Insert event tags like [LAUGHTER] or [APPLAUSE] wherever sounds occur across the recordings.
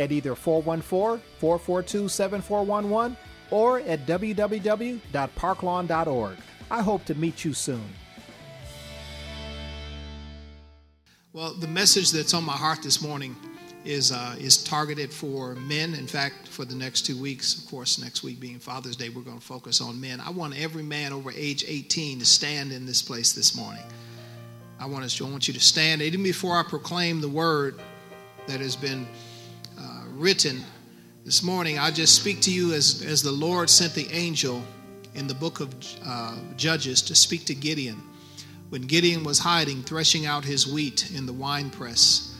at either 414 442 7411 or at www.parklawn.org. I hope to meet you soon. Well, the message that's on my heart this morning is uh, is targeted for men. In fact, for the next two weeks, of course, next week being Father's Day, we're going to focus on men. I want every man over age 18 to stand in this place this morning. I want us. I want you to stand even before I proclaim the word that has been written this morning. I just speak to you as as the Lord sent the angel in the book of uh, Judges to speak to Gideon when Gideon was hiding, threshing out his wheat in the winepress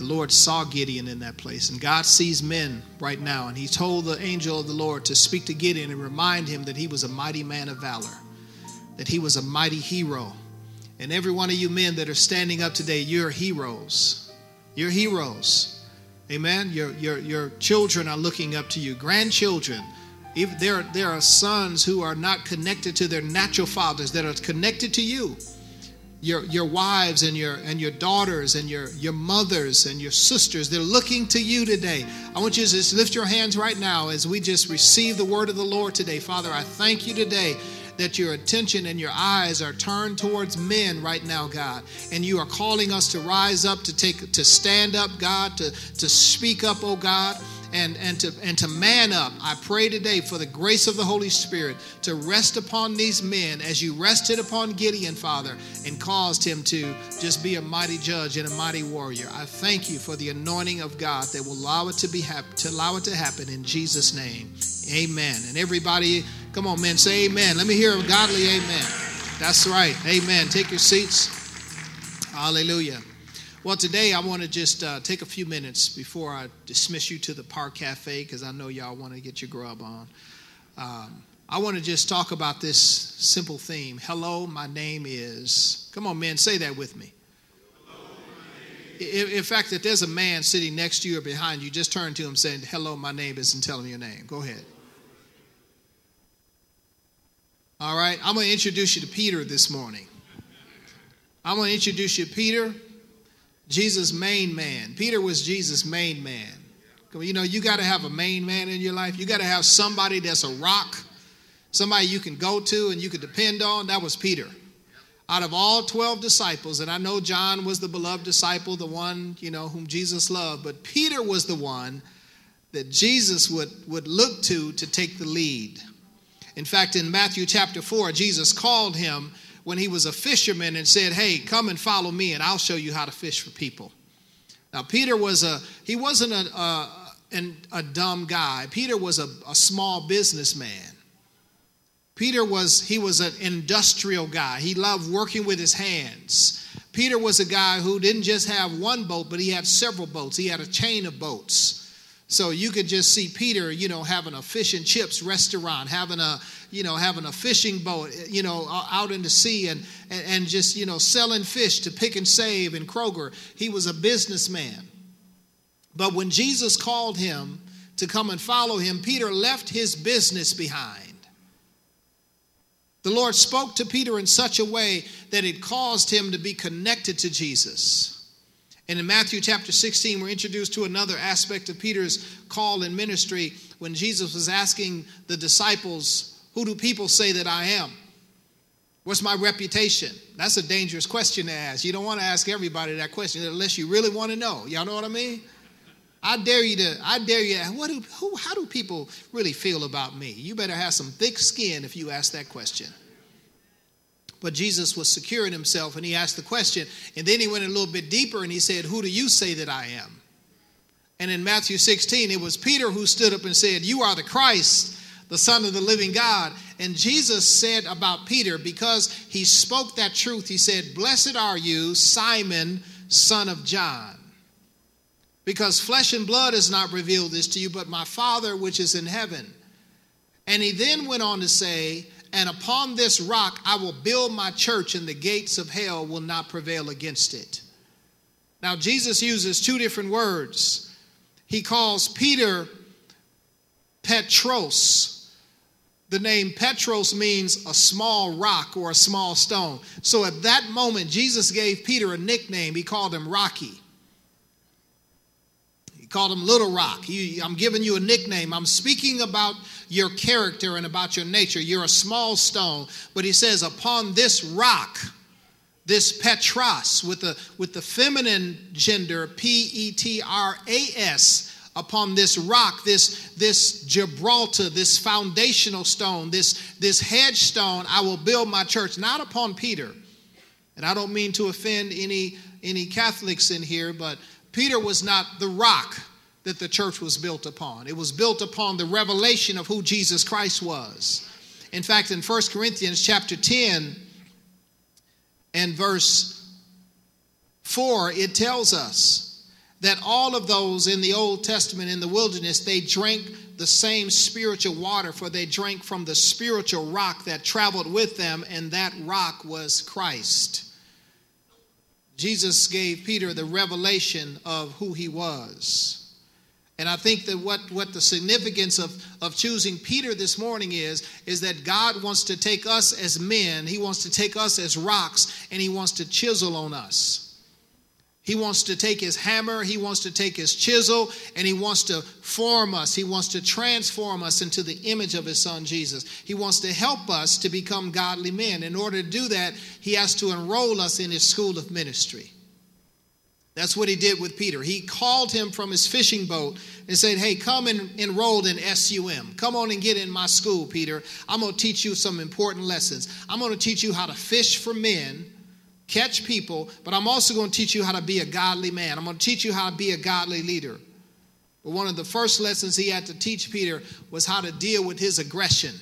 the Lord saw Gideon in that place. And God sees men right now. And He told the angel of the Lord to speak to Gideon and remind him that he was a mighty man of valor, that he was a mighty hero. And every one of you men that are standing up today, you're heroes. You're heroes. Amen. Your, your, your children are looking up to you, grandchildren. If there, there are sons who are not connected to their natural fathers that are connected to you your, your wives and your and your daughters and your, your mothers and your sisters they're looking to you today i want you to just lift your hands right now as we just receive the word of the lord today father i thank you today that your attention and your eyes are turned towards men right now god and you are calling us to rise up to take to stand up god to to speak up oh god and, and, to, and to man up. I pray today for the grace of the Holy Spirit to rest upon these men as you rested upon Gideon, Father, and caused him to just be a mighty judge and a mighty warrior. I thank you for the anointing of God that will allow it to be hap- to allow it to happen in Jesus' name. Amen. And everybody, come on, men, say amen. Let me hear a godly amen. That's right. Amen. Take your seats. Hallelujah. Well, today I want to just uh, take a few minutes before I dismiss you to the Park Cafe because I know y'all want to get your grub on. Um, I want to just talk about this simple theme. Hello, my name is. Come on, men, say that with me. In, in fact, if there's a man sitting next to you or behind you, just turn to him saying, Hello, my name is, and tell him your name. Go ahead. All right, I'm going to introduce you to Peter this morning. I'm going to introduce you to Peter. Jesus' main man. Peter was Jesus' main man. You know, you got to have a main man in your life. You got to have somebody that's a rock, somebody you can go to and you can depend on. That was Peter. Out of all 12 disciples, and I know John was the beloved disciple, the one, you know, whom Jesus loved, but Peter was the one that Jesus would, would look to to take the lead. In fact, in Matthew chapter 4, Jesus called him when he was a fisherman and said, Hey, come and follow me, and I'll show you how to fish for people. Now, Peter was a, he wasn't a, a, a dumb guy. Peter was a, a small businessman. Peter was, he was an industrial guy. He loved working with his hands. Peter was a guy who didn't just have one boat, but he had several boats. He had a chain of boats. So you could just see Peter, you know, having a fish and chips restaurant, having a, you know, having a fishing boat, eh, you know, out in the sea and, and, just, you know, selling fish to Pick 'n Save and Kroger. He was a businessman. But when Jesus called him to come and follow him, Peter left his business behind. The Lord spoke to Peter in such a way that it caused him to be connected to Jesus. And in Matthew chapter 16, we're introduced to another aspect of Peter's call and ministry when Jesus was asking the disciples, who do people say that I am? What's my reputation? That's a dangerous question to ask. You don't want to ask everybody that question unless you really want to know. Y'all know what I mean? I dare you to, I dare you, what do, who, how do people really feel about me? You better have some thick skin if you ask that question. But Jesus was secure in himself and he asked the question. And then he went a little bit deeper and he said, Who do you say that I am? And in Matthew 16, it was Peter who stood up and said, You are the Christ, the Son of the living God. And Jesus said about Peter, because he spoke that truth, he said, Blessed are you, Simon, son of John. Because flesh and blood has not revealed this to you, but my Father which is in heaven. And he then went on to say, And upon this rock I will build my church, and the gates of hell will not prevail against it. Now, Jesus uses two different words he calls Peter Petros. The name Petros means a small rock or a small stone. So at that moment, Jesus gave Peter a nickname. He called him Rocky. Called him Little Rock. He, I'm giving you a nickname. I'm speaking about your character and about your nature. You're a small stone. But he says, Upon this rock, this Petros with the, with the feminine gender, P E T R A S, upon this rock, this, this Gibraltar, this foundational stone, this, this headstone, I will build my church, not upon Peter. And I don't mean to offend any, any Catholics in here, but Peter was not the rock that the church was built upon. It was built upon the revelation of who Jesus Christ was. In fact, in 1 Corinthians chapter 10, and verse 4, it tells us that all of those in the Old Testament in the wilderness, they drank the same spiritual water, for they drank from the spiritual rock that traveled with them, and that rock was Christ. Jesus gave Peter the revelation of who he was. And I think that what, what the significance of, of choosing Peter this morning is, is that God wants to take us as men, He wants to take us as rocks, and He wants to chisel on us. He wants to take his hammer, he wants to take his chisel, and he wants to form us. He wants to transform us into the image of his son Jesus. He wants to help us to become godly men. In order to do that, he has to enroll us in his school of ministry. That's what he did with Peter. He called him from his fishing boat and said, Hey, come and enroll in SUM. Come on and get in my school, Peter. I'm going to teach you some important lessons. I'm going to teach you how to fish for men, catch people, but I'm also going to teach you how to be a godly man. I'm going to teach you how to be a godly leader. But one of the first lessons he had to teach Peter was how to deal with his aggression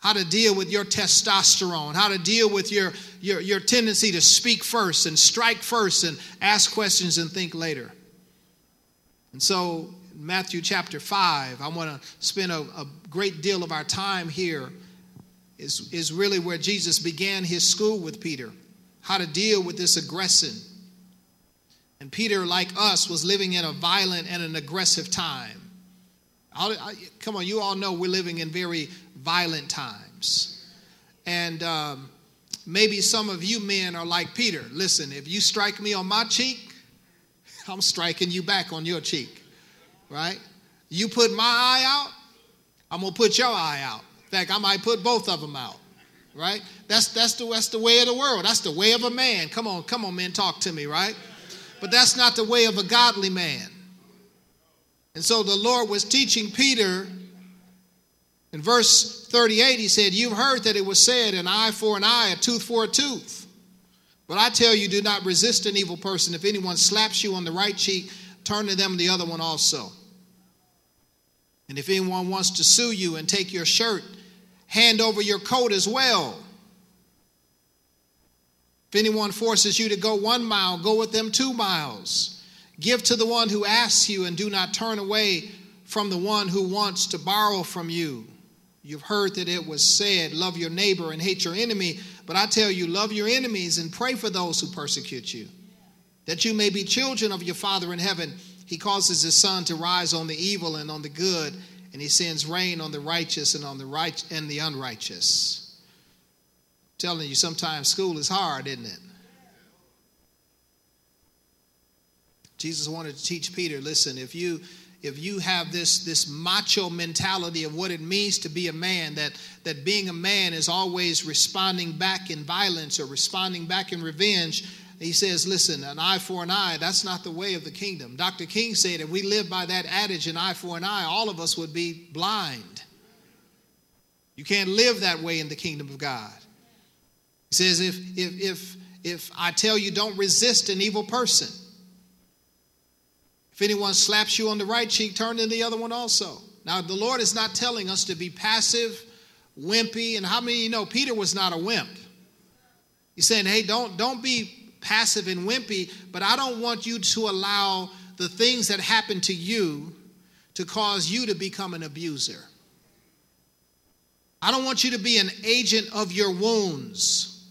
how to deal with your testosterone, how to deal with your, your, your tendency to speak first and strike first and ask questions and think later. And so, Matthew chapter 5, I want to spend a, a great deal of our time here, is, is really where Jesus began his school with Peter, how to deal with this aggression. And Peter, like us, was living in a violent and an aggressive time. I, come on, you all know we're living in very violent times. And um, maybe some of you men are like Peter. Listen, if you strike me on my cheek, [LAUGHS] I'm striking you back on your cheek, right? You put my eye out, I'm gonna put your eye out. In fact, I might put both of them out, right? That's that's the that's the way of the world. That's the way of a man. Come on, come on, man, talk to me, right? But that's not the way of a godly man. And so the Lord was teaching Peter in verse 38, he said, You've heard that it was said, an eye for an eye, a tooth for a tooth. But I tell you, do not resist an evil person. If anyone slaps you on the right cheek, turn to them the other one also. And if anyone wants to sue you and take your shirt, hand over your coat as well. If anyone forces you to go one mile, go with them two miles. Give to the one who asks you, and do not turn away from the one who wants to borrow from you. You've heard that it was said, Love your neighbor and hate your enemy. But I tell you, love your enemies and pray for those who persecute you, that you may be children of your Father in heaven. He causes his sun to rise on the evil and on the good, and he sends rain on the righteous and on the right and the unrighteous. I'm telling you, sometimes school is hard, isn't it? Jesus wanted to teach Peter, listen, if you if you have this, this macho mentality of what it means to be a man, that, that being a man is always responding back in violence or responding back in revenge, he says, listen, an eye for an eye, that's not the way of the kingdom. Dr. King said, if we live by that adage, an eye for an eye, all of us would be blind. You can't live that way in the kingdom of God. He says, if, if, if, if I tell you don't resist an evil person, if anyone slaps you on the right cheek, turn to the other one also. Now, the Lord is not telling us to be passive, wimpy, and how many you know Peter was not a wimp? He's saying, hey, don't, don't be passive and wimpy, but I don't want you to allow the things that happen to you to cause you to become an abuser. I don't want you to be an agent of your wounds.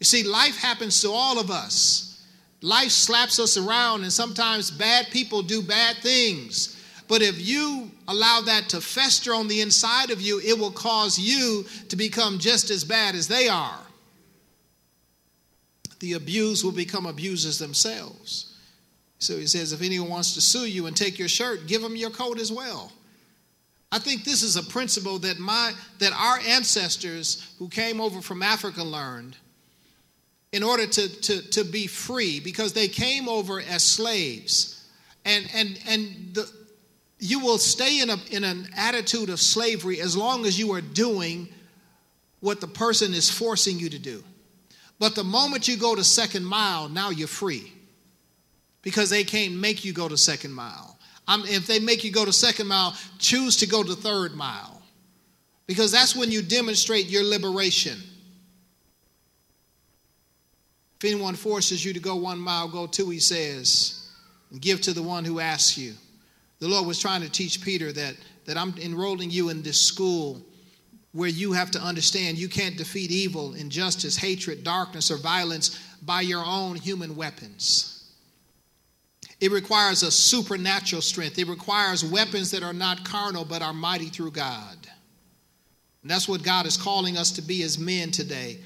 You see, life happens to all of us. Life slaps us around, and sometimes bad people do bad things. But if you allow that to fester on the inside of you, it will cause you to become just as bad as they are the abused will become abusers themselves. So he says, if anyone wants to sue you and take your shirt, give them your coat as well. I think this is a principle that my that our ancestors who came over from Africa learned in order to, to, to be free, because they came over as slaves. And and and the, you will stay in a in an attitude of slavery as long as you are doing what the person is forcing you to do. But the moment you go to second mile, now you're free because they can't make you go to second mile. if they make you go to second mile, choose to go to third mile because that's when you demonstrate your liberation. If anyone forces you to go one mile, go two, he says, and give to the one who asks you. The Lord was trying to teach Peter that, that I'm enrolling you in this school where you have to understand you can't defeat evil, injustice, hatred, darkness, or violence by your own human weapons. It requires a supernatural strength. It requires weapons that are not carnal but are mighty through God. And that's what God is calling us to be as men today.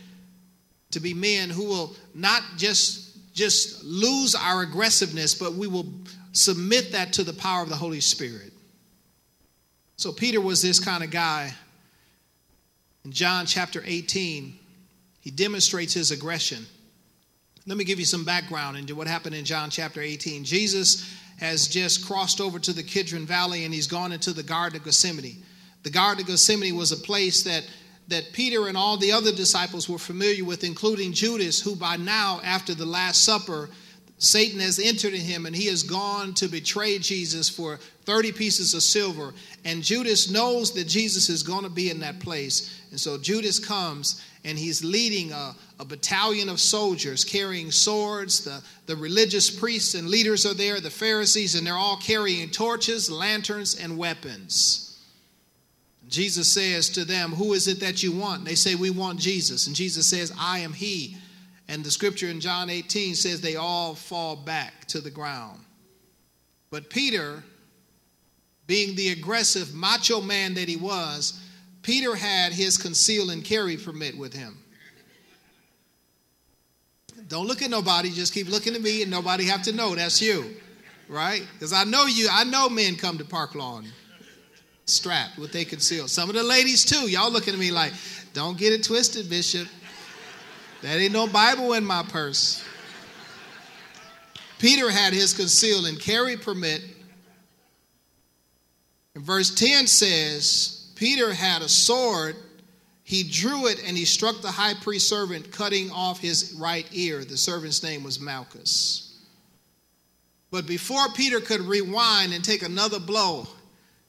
To be men who will not just, just lose our aggressiveness, but we will submit that to the power of the Holy Spirit. So Peter was this kind of guy in John chapter 18, he demonstrates his aggression. Let me give you some background into what happened in John chapter 18. Jesus has just crossed over to the Kidron Valley and he's gone into the Garden of Gethsemane. The Garden of Gethsemane was a place that, that Peter and all the other disciples were familiar with, including Judas, who by now, after the Last Supper, Satan has entered in him and he has gone to betray Jesus for 30 pieces of silver. And Judas knows that Jesus is going to be in that place. And so Judas comes and he's leading a, a battalion of soldiers carrying swords. The, the religious priests and leaders are there, the Pharisees, and they're all carrying torches, lanterns, and weapons. Jesus says to them, Who is it that you want? And they say, We want Jesus. And Jesus says, I am he. And the scripture in John 18 says they all fall back to the ground. But Peter, being the aggressive macho man that he was, Peter had his conceal and carry permit with him. Don't look at nobody, just keep looking at me and nobody have to know that's you. Right? Because I know you, I know men come to Park Lawn strapped with they conceal. Some of the ladies too. Y'all looking at me like, don't get it twisted, Bishop. That ain't no Bible in my purse. Peter had his conceal and carry permit. And verse 10 says, Peter had a sword. He drew it and he struck the high priest servant, cutting off his right ear. The servant's name was Malchus. But before Peter could rewind and take another blow,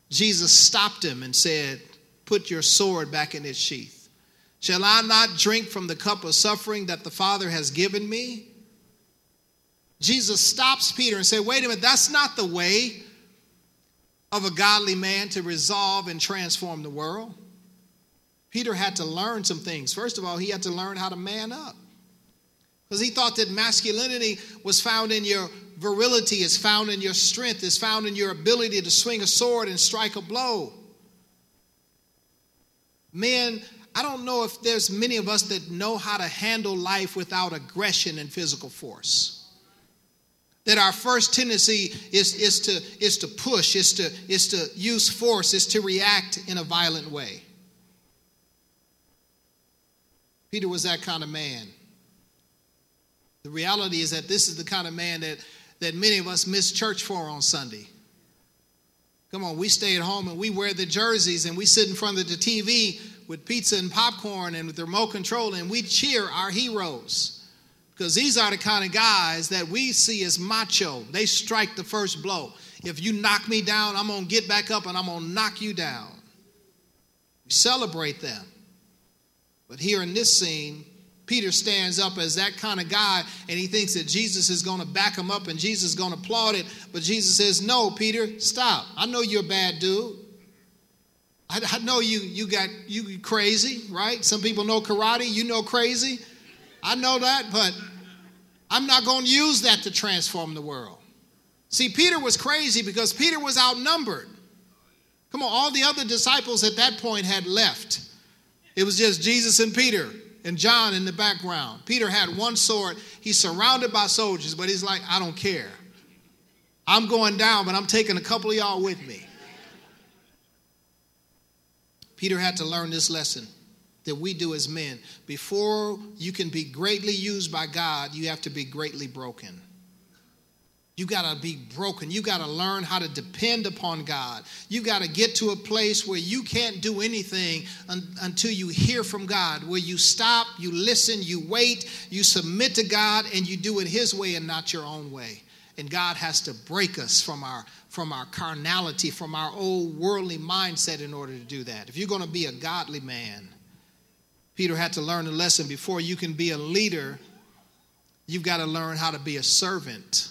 Jesus stopped him and said, Put your sword back in its sheath. Shall I not drink from the cup of suffering that the Father has given me? Jesus stops Peter and says, Wait a minute, that's not the way of a godly man to resolve and transform the world. Peter had to learn some things. First of all, he had to learn how to man up. Because he thought that masculinity was found in your virility, is found in your strength, is found in your ability to swing a sword and strike a blow. Men I don't know if there's many of us that know how to handle life without aggression and physical force. That our first tendency is, is, to, is to push, is to, is to use force, is to react in a violent way. Peter was that kind of man. The reality is that this is the kind of man that, that many of us miss church for on Sunday. Come on, we stay at home and we wear the jerseys and we sit in front of the TV with pizza and popcorn and with the remote control and we cheer our heroes. Because these are the kind of guys that we see as macho. They strike the first blow. If you knock me down, I'm going to get back up and I'm going to knock you down. We celebrate them. But here in this scene, Peter stands up as that kind of guy and he thinks that Jesus is going to back him up and Jesus is going to applaud it. But Jesus says, No, Peter, stop. I know you're a bad dude. I, I know you you got you crazy, right? Some people know karate, you know crazy. I know that, but I'm not going to use that to transform the world. See, Peter was crazy because Peter was outnumbered. Come on, all the other disciples at that point had left. It was just Jesus and Peter and John in the background. Peter had one sword. He's surrounded by soldiers, but he's like, I don't care. I'm going down, but I'm taking a couple of y'all with me. Peter had to learn this lesson that we do as men. Before you can be greatly used by God, you have to be greatly broken. You got to be broken. You got to learn how to depend upon God. You got to get to a place where you can't do anything un- until you hear from God, where you stop, you listen, you wait, you submit to God, and you do it His way and not your own way. And God has to break us from our from our carnality, from our old worldly mindset in order to do that. If you're going to be a godly man, Peter had to learn a lesson before you can be a leader, you've got to learn how to be a servant.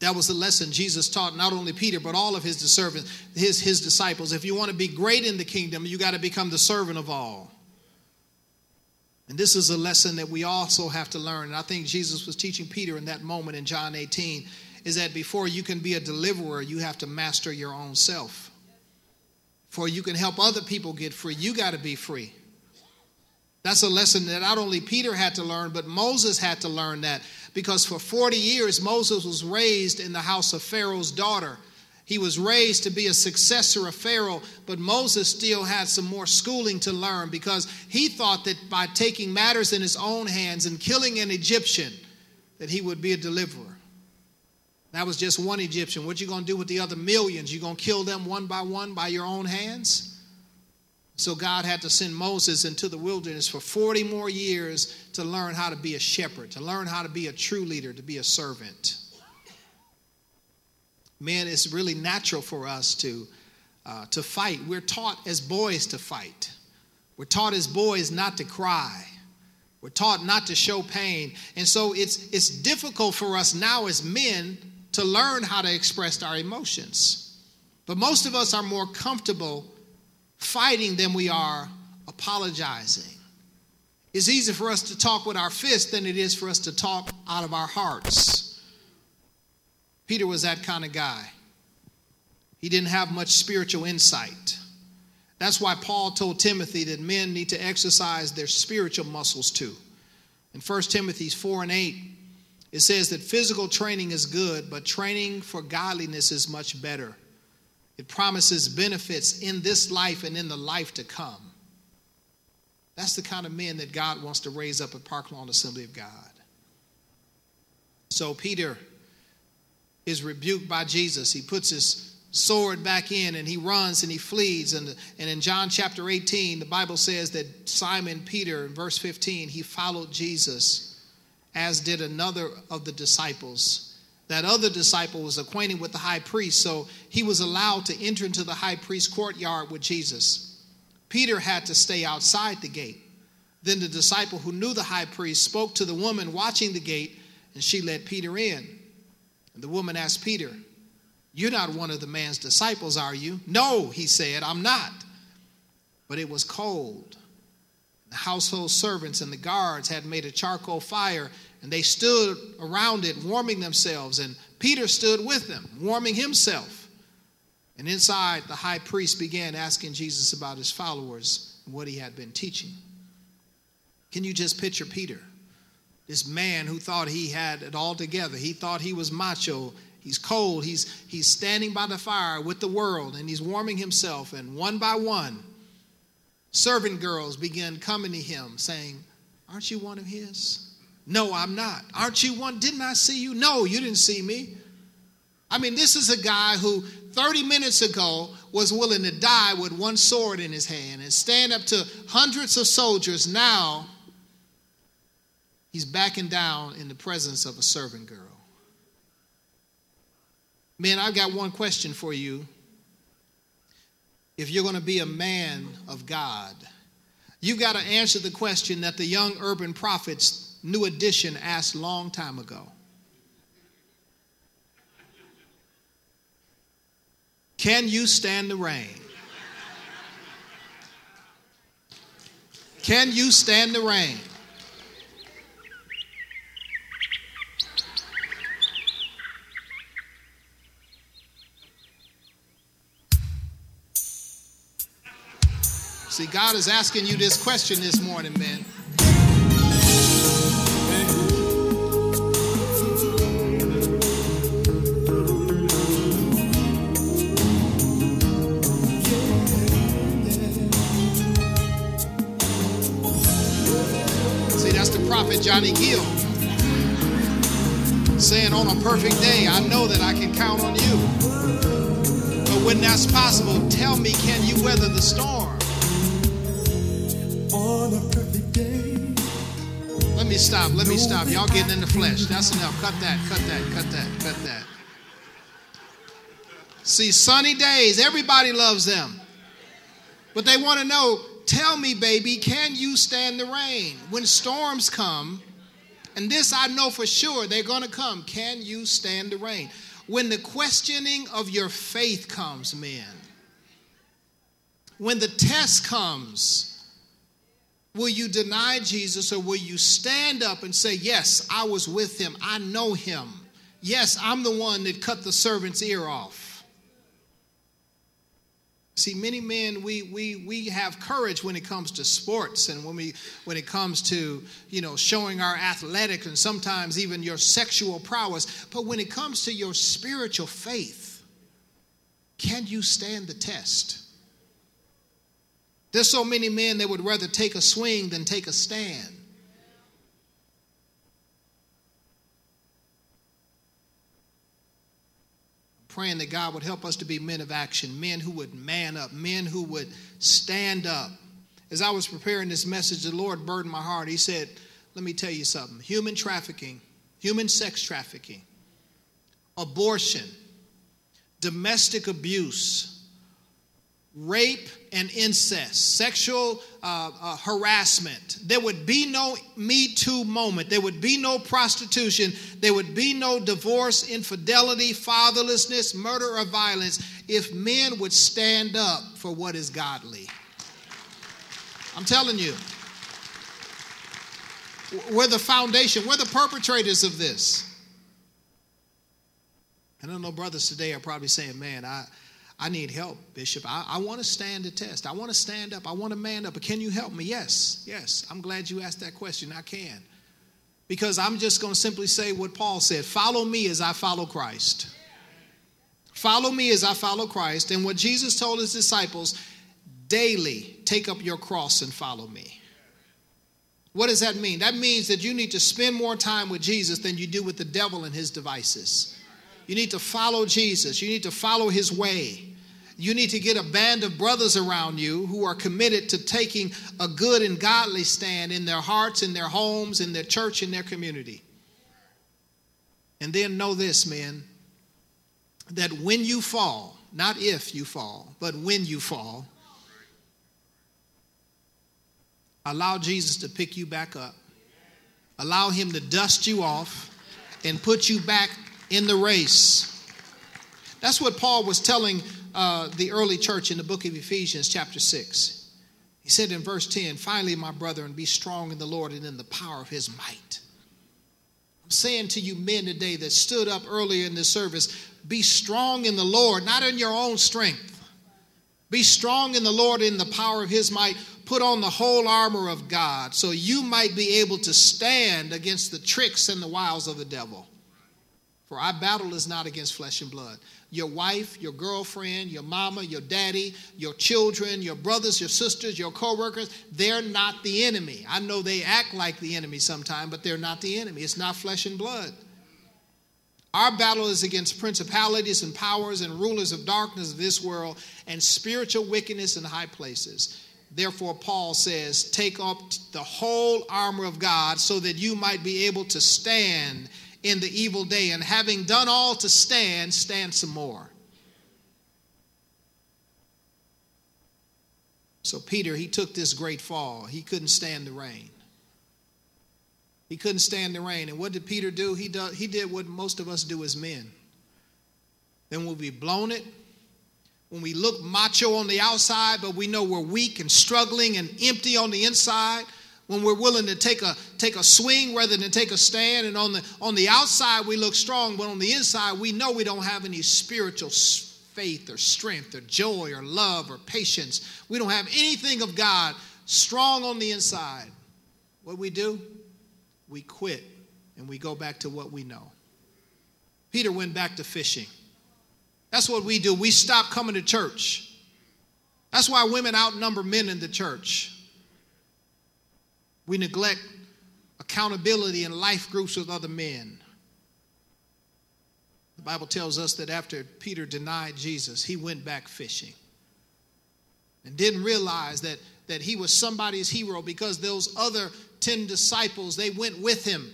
That was the lesson Jesus taught not only Peter, but all of his, servants, his, his disciples. If you want to be great in the kingdom, you got to become the servant of all. And this is a lesson that we also have to learn. And I think Jesus was teaching Peter in that moment in John 18 is that before you can be a deliverer, you have to master your own self. Before you can help other people get free, you got to be free. That's a lesson that not only Peter had to learn, but Moses had to learn that because for 40 years Moses was raised in the house of Pharaoh's daughter. He was raised to be a successor of Pharaoh, but Moses still had some more schooling to learn because he thought that by taking matters in his own hands and killing an Egyptian, that he would be a deliverer. That was just one Egyptian. What you going to do with the other millions? You going to kill them one by one by your own hands? So God had to send Moses into the wilderness for 40 more years to learn how to be a shepherd, to learn how to be a true leader, to be a servant. Man, it's really natural for us to, uh, to fight. We're taught as boys to fight. We're taught as boys not to cry. We're taught not to show pain. And so it's, it's difficult for us now as men to learn how to express our emotions. But most of us are more comfortable fighting than we are apologizing. It's easier for us to talk with our fists than it is for us to talk out of our hearts. Peter was that kind of guy. He didn't have much spiritual insight. That's why Paul told Timothy that men need to exercise their spiritual muscles too. In 1 Timothy 4 and 8, it says that physical training is good, but training for godliness is much better. It promises benefits in this life and in the life to come. That's the kind of men that God wants to raise up at Park Lawn Assembly of God. So Peter is rebuked by Jesus. He puts his sword back in and he runs and he flees. And, and in John chapter 18, the Bible says that Simon Peter, in verse 15, he followed Jesus, as did another of the disciples. That other disciple was acquainted with the high priest, so he was allowed to enter into the high priest's courtyard with Jesus. Peter had to stay outside the gate. Then the disciple who knew the high priest spoke to the woman watching the gate, and she let Peter in. And the woman asked Peter, You're not one of the man's disciples, are you? No, he said, I'm not. But it was cold. The household servants and the guards had made a charcoal fire and they stood around it, warming themselves. And Peter stood with them, warming himself. And inside, the high priest began asking Jesus about his followers and what he had been teaching. Can you just picture Peter? This man who thought he had it all together. He thought he was macho. He's cold. He's, he's standing by the fire with the world and he's warming himself. And one by one, servant girls begin coming to him saying, Aren't you one of his? No, I'm not. Aren't you one? Didn't I see you? No, you didn't see me. I mean, this is a guy who 30 minutes ago was willing to die with one sword in his hand and stand up to hundreds of soldiers. Now, he's backing down in the presence of a servant girl. Man, I've got one question for you. If you're going to be a man of God, you've got to answer the question that the young urban prophets, New Edition, asked long time ago. Can you stand the rain? Can you stand the rain? See, God is asking you this question this morning, man. Johnny Gill saying, On a perfect day, I know that I can count on you. But when that's possible, tell me, can you weather the storm? on a perfect day. Let me stop. Let me stop. Y'all getting in the flesh. That's enough. Cut that. Cut that. Cut that. Cut that. See, sunny days, everybody loves them. But they want to know tell me, baby, can you stand the rain? When storms come, and this I know for sure, they're going to come. Can you stand the rain? When the questioning of your faith comes, men, when the test comes, Will you deny Jesus or will you stand up and say, Yes, I was with him. I know him. Yes, I'm the one that cut the servant's ear off. See, many men, we, we, we have courage when it comes to sports and when, we, when it comes to, you know, showing our athletic and sometimes even your sexual prowess. But when it comes to your spiritual faith, can you stand the test? There's so many men that would rather take a swing than take a stand. Praying that God would help us to be men of action, men who would man up, men who would stand up. As I was preparing this message, the Lord burdened my heart. He said, Let me tell you something human trafficking, human sex trafficking, abortion, domestic abuse, rape and incest, sexual uh, uh, harassment. There would be no Me Too moment. There would be no prostitution. There would be no divorce, infidelity, fatherlessness, murder, or violence if men would stand up for what is godly. I'm telling you. We're the foundation, we're the perpetrators of this. I don't know, brothers today are probably saying, man, I I need help, Bishop. I, I want to stand the test. I want to stand up. I want to man up. But can you help me? Yes, yes. I'm glad you asked that question. I can. Because I'm just going to simply say what Paul said follow me as I follow Christ. Follow me as I follow Christ. And what Jesus told his disciples daily take up your cross and follow me. What does that mean? That means that you need to spend more time with Jesus than you do with the devil and his devices. You need to follow Jesus. You need to follow his way. You need to get a band of brothers around you who are committed to taking a good and godly stand in their hearts, in their homes, in their church, in their community. And then know this, men, that when you fall, not if you fall, but when you fall, allow Jesus to pick you back up. Allow him to dust you off and put you back in the race. That's what Paul was telling uh, the early church in the book of Ephesians, chapter 6. He said in verse 10, Finally, my brethren, be strong in the Lord and in the power of his might. I'm saying to you, men today that stood up earlier in this service, be strong in the Lord, not in your own strength. Be strong in the Lord in the power of his might. Put on the whole armor of God so you might be able to stand against the tricks and the wiles of the devil. For our battle is not against flesh and blood. Your wife, your girlfriend, your mama, your daddy, your children, your brothers, your sisters, your coworkers, they're not the enemy. I know they act like the enemy sometimes, but they're not the enemy. It's not flesh and blood. Our battle is against principalities and powers and rulers of darkness of this world and spiritual wickedness in high places. Therefore, Paul says, Take up the whole armor of God so that you might be able to stand in the evil day, and having done all to stand, stand some more. So, Peter, he took this great fall. He couldn't stand the rain. He couldn't stand the rain. And what did Peter do? He, do, he did what most of us do as men. Then we'll be blown it. When we look macho on the outside, but we know we're weak and struggling and empty on the inside, when we're willing to take a take a swing rather than take a stand. And on the on the outside we look strong but on the inside we know we don't have any spiritual faith or strength or joy or love or patience. We don't have anything of god strong on the inside. What we do? We quit and we go back to what we know. Peter went back to fishing. That's what we do. We stop coming to church. That's why women outnumber men in the church we neglect accountability in life groups with other men. The Bible tells us that after Peter denied Jesus, he went back fishing and didn't realize that, that he was somebody's hero because those other 10 disciples, they went with him.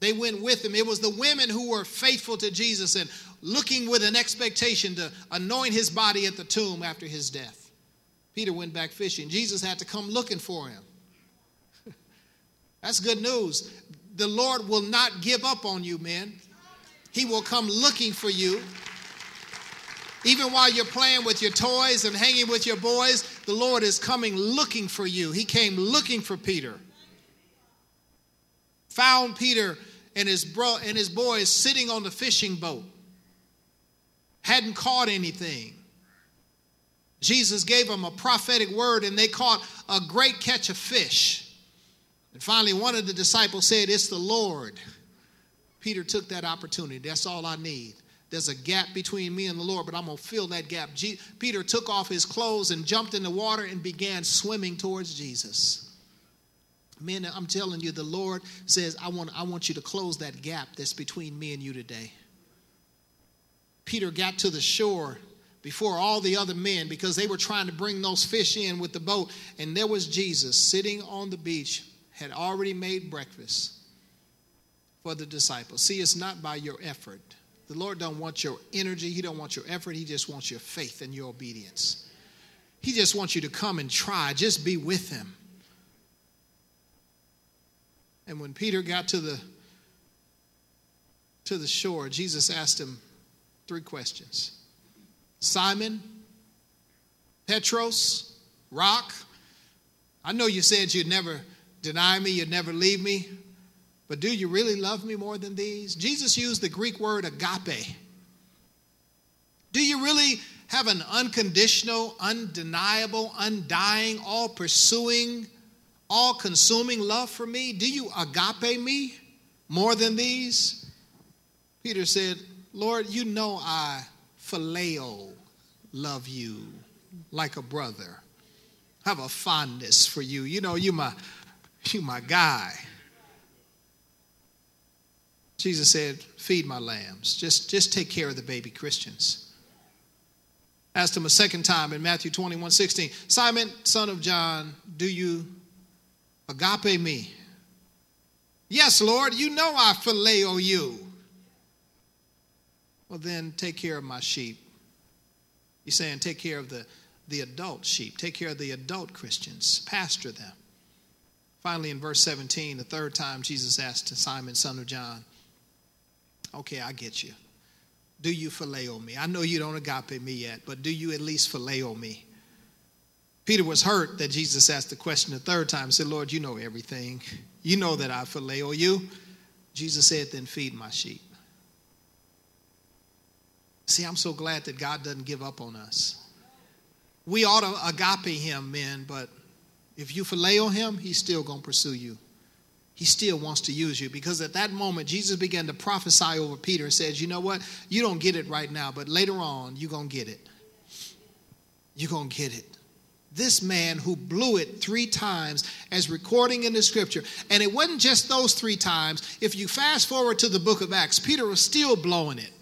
They went with him. It was the women who were faithful to Jesus and looking with an expectation to anoint his body at the tomb after his death. Peter went back fishing. Jesus had to come looking for him. That's good news. The Lord will not give up on you, men. He will come looking for you. Even while you're playing with your toys and hanging with your boys, the Lord is coming looking for you. He came looking for Peter. Found Peter and his bro and his boys sitting on the fishing boat. Hadn't caught anything. Jesus gave them a prophetic word and they caught a great catch of fish. And finally, one of the disciples said, It's the Lord. Peter took that opportunity. That's all I need. There's a gap between me and the Lord, but I'm going to fill that gap. G- Peter took off his clothes and jumped in the water and began swimming towards Jesus. Men, I'm telling you, the Lord says, I want, I want you to close that gap that's between me and you today. Peter got to the shore before all the other men because they were trying to bring those fish in with the boat, and there was Jesus sitting on the beach had already made breakfast for the disciples. See, it's not by your effort. The Lord don't want your energy, he don't want your effort, he just wants your faith and your obedience. He just wants you to come and try, just be with him. And when Peter got to the to the shore, Jesus asked him three questions. Simon, Petros, rock, I know you said you'd never deny me, you'd never leave me. But do you really love me more than these? Jesus used the Greek word agape. Do you really have an unconditional, undeniable, undying, all pursuing, all consuming love for me? Do you agape me more than these? Peter said, Lord, you know I phileo love you like a brother. have a fondness for you. You know, you my you my guy. Jesus said, Feed my lambs. Just, just take care of the baby Christians. Asked him a second time in Matthew 21 16, Simon, son of John, do you agape me? Yes, Lord, you know I phileo you. Well, then take care of my sheep. He's saying, take care of the, the adult sheep, take care of the adult Christians, pastor them. Finally, in verse 17, the third time Jesus asked Simon, son of John, Okay, I get you. Do you phileo me? I know you don't agape me yet, but do you at least phileo me? Peter was hurt that Jesus asked the question the third time. Said, Lord, you know everything. You know that I phileo you. Jesus said, Then feed my sheep. See, I'm so glad that God doesn't give up on us. We ought to agape him, men, but if you phileo him, he's still going to pursue you. he still wants to use you. Because at that moment jesus began to prophesy over peter and says you know what? You don't get it right now but later on you're going to get it. You're going to get it. This man who blew it three times as recording in the scripture and it wasn't just those three times. If you fast forward to the book of acts peter was still blowing it.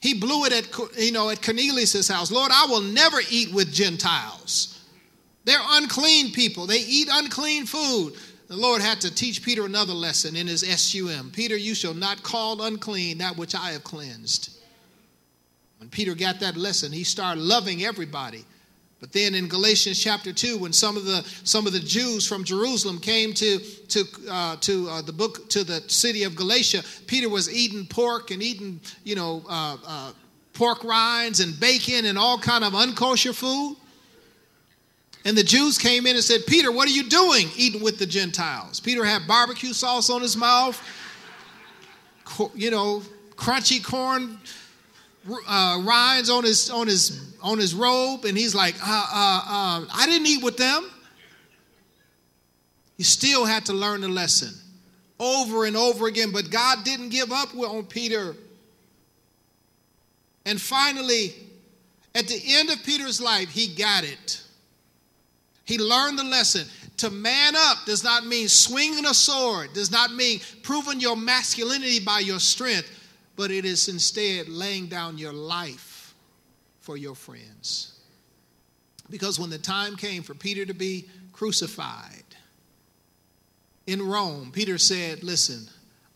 He blew it at you know at cornelius' house. Lord i will never eat with gentiles they're unclean people they eat unclean food the Lord had to teach Peter another lesson in his SUM. Peter, you shall not call unclean that which I have cleansed. When Peter got that lesson, he started loving everybody. But then in Galatians chapter 2, when some of the, some of the Jews from Jerusalem came to, to, uh, to uh, the book, to the city of Galatia, Peter was eating pork and eating, you know, uh, uh pork rinds and bacon and all kind of unkosher food. And the Jews came in and said, Peter, what are you doing eating with the Gentiles? Peter had barbecue sauce on his mouth, you know, crunchy corn uh, rinds on his, on, his, on his robe. And he's like, uh, uh, uh, I didn't eat with them. He still had to learn the lesson over and over again. But God didn't give up on Peter. And finally, at the end of Peter's life, he got it. He learned the lesson. To man up does not mean swinging a sword, does not mean proving your masculinity by your strength, but it is instead laying down your life for your friends. Because when the time came for Peter to be crucified in Rome, Peter said, Listen,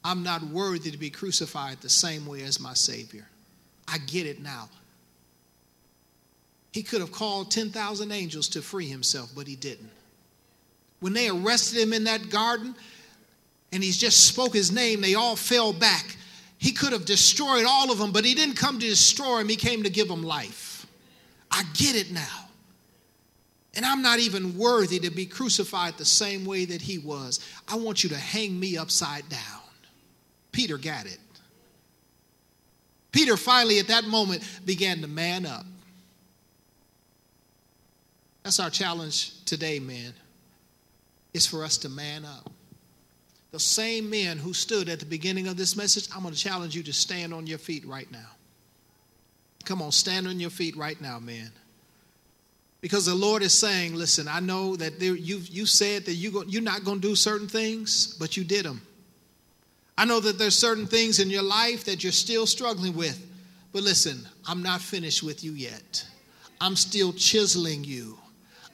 I'm not worthy to be crucified the same way as my Savior. I get it now. He could have called 10,000 angels to free himself, but he didn't. When they arrested him in that garden and he just spoke his name, they all fell back. He could have destroyed all of them, but he didn't come to destroy them, he came to give them life. I get it now. And I'm not even worthy to be crucified the same way that he was. I want you to hang me upside down. Peter got it. Peter finally, at that moment, began to man up. That's our challenge today, man. It's for us to man up. The same men who stood at the beginning of this message, I'm going to challenge you to stand on your feet right now. Come on, stand on your feet right now, man. Because the Lord is saying, listen, I know that there, you, you said that you go, you're not going to do certain things, but you did them. I know that there's certain things in your life that you're still struggling with. But listen, I'm not finished with you yet. I'm still chiseling you.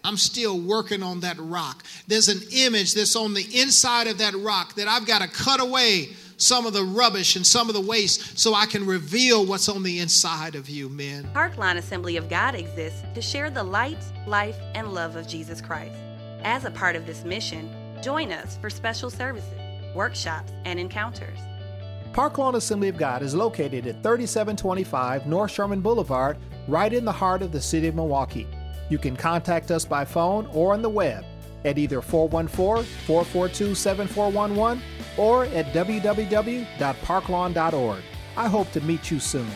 I'm still working on that rock. There's an image that's on the inside of that rock that I've got to cut away some of the rubbish and some of the waste so I can reveal what's on the inside of you, men. Parklawn Assembly of God exists to share the light, life, and love of Jesus Christ. As a part of this mission, join us for special services, workshops, and encounters. Parklawn Assembly of God is located at 3725 North Sherman Boulevard, right in the heart of the city of Milwaukee. You can contact us by phone or on the web at either 414 442 7411 or at www.parklawn.org. I hope to meet you soon.